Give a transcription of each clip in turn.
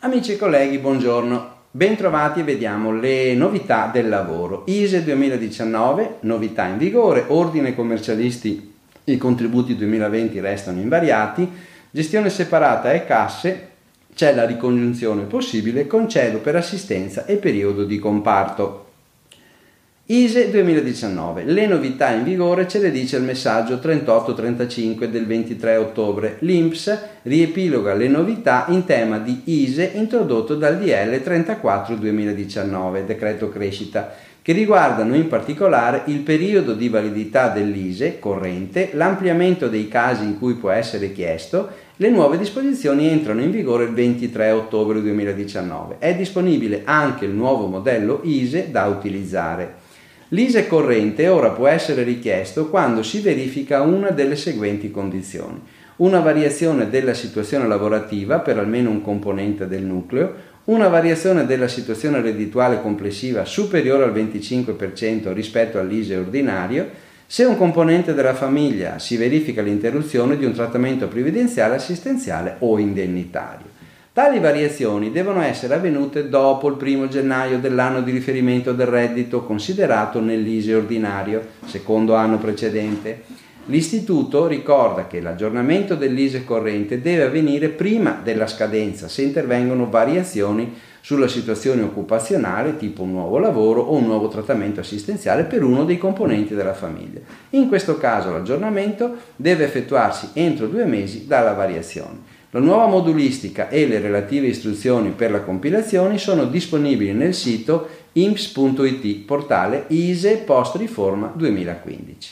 Amici e colleghi, buongiorno. Bentrovati e vediamo le novità del lavoro. ISE 2019, novità in vigore, ordine commercialisti, i contributi 2020 restano invariati, gestione separata e casse, c'è la ricongiunzione possibile, concedo per assistenza e periodo di comparto. ISE 2019. Le novità in vigore ce le dice il messaggio 3835 del 23 ottobre. L'INPS riepiloga le novità in tema di ISE introdotto dal DL 34 2019, decreto crescita, che riguardano in particolare il periodo di validità dell'ISE corrente, l'ampliamento dei casi in cui può essere chiesto le nuove disposizioni entrano in vigore il 23 ottobre 2019. È disponibile anche il nuovo modello ISE da utilizzare. L'ISE corrente ora può essere richiesto quando si verifica una delle seguenti condizioni. Una variazione della situazione lavorativa per almeno un componente del nucleo, una variazione della situazione reddituale complessiva superiore al 25% rispetto all'ISE ordinario, se un componente della famiglia si verifica l'interruzione di un trattamento previdenziale, assistenziale o indennitario. Tali variazioni devono essere avvenute dopo il 1 gennaio dell'anno di riferimento del reddito considerato nell'ISE ordinario, secondo anno precedente. L'Istituto ricorda che l'aggiornamento dell'ISE corrente deve avvenire prima della scadenza se intervengono variazioni sulla situazione occupazionale, tipo un nuovo lavoro o un nuovo trattamento assistenziale per uno dei componenti della famiglia. In questo caso l'aggiornamento deve effettuarsi entro due mesi dalla variazione. La nuova modulistica e le relative istruzioni per la compilazione sono disponibili nel sito imps.it, portale ISE Post Riforma 2015.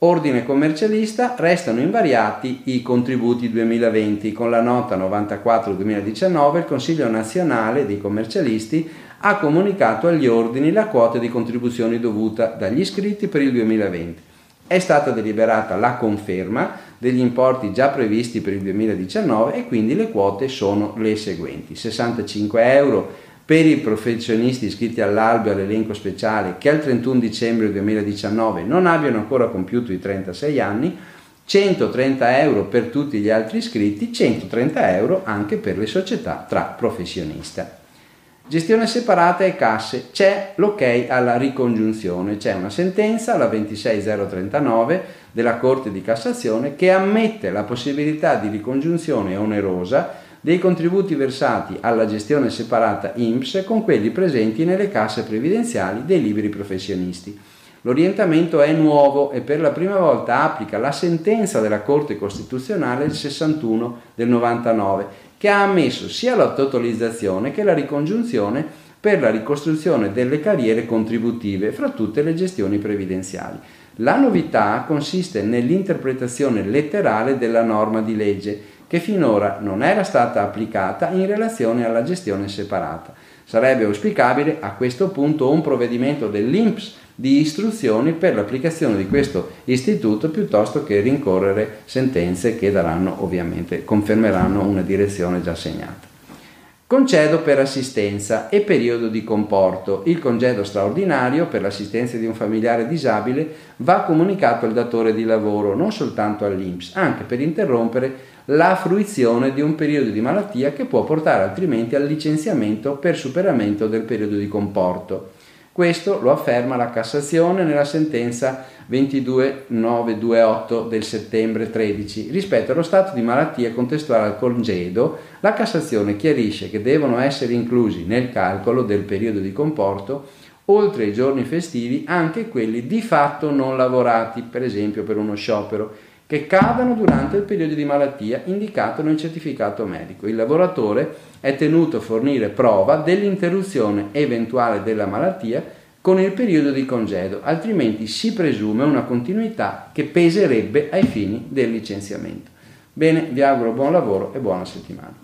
Ordine commercialista restano invariati i contributi 2020 con la nota 94-2019 il Consiglio nazionale dei commercialisti ha comunicato agli ordini la quota di contribuzioni dovuta dagli iscritti per il 2020. È stata deliberata la conferma degli importi già previsti per il 2019 e quindi le quote sono le seguenti. 65 euro per i professionisti iscritti all'albo all'elenco speciale che al 31 dicembre 2019 non abbiano ancora compiuto i 36 anni, 130 euro per tutti gli altri iscritti, 130 euro anche per le società tra professionista. Gestione separata e casse, c'è l'ok alla ricongiunzione, c'è una sentenza, la 26039 della Corte di Cassazione, che ammette la possibilità di ricongiunzione onerosa dei contributi versati alla gestione separata INPS con quelli presenti nelle casse previdenziali dei liberi professionisti. L'orientamento è nuovo e per la prima volta applica la sentenza della Corte Costituzionale il 61 del 99 che ha ammesso sia la totalizzazione che la ricongiunzione per la ricostruzione delle carriere contributive fra tutte le gestioni previdenziali. La novità consiste nell'interpretazione letterale della norma di legge che finora non era stata applicata in relazione alla gestione separata. Sarebbe auspicabile a questo punto un provvedimento dell'INPS di istruzioni per l'applicazione di questo istituto piuttosto che rincorrere sentenze che daranno ovviamente confermeranno una direzione già segnata. Concedo per assistenza e periodo di comporto. Il congedo straordinario per l'assistenza di un familiare disabile va comunicato al datore di lavoro, non soltanto all'INPS, anche per interrompere la fruizione di un periodo di malattia che può portare altrimenti al licenziamento per superamento del periodo di comporto. Questo lo afferma la Cassazione nella sentenza 22928 del settembre 13. Rispetto allo stato di malattia contestuale al congedo, la Cassazione chiarisce che devono essere inclusi nel calcolo del periodo di comporto, oltre ai giorni festivi, anche quelli di fatto non lavorati, per esempio per uno sciopero, che cadano durante il periodo di malattia indicato nel certificato medico. Il lavoratore è tenuto a fornire prova dell'interruzione eventuale della malattia con il periodo di congedo, altrimenti si presume una continuità che peserebbe ai fini del licenziamento. Bene, vi auguro buon lavoro e buona settimana.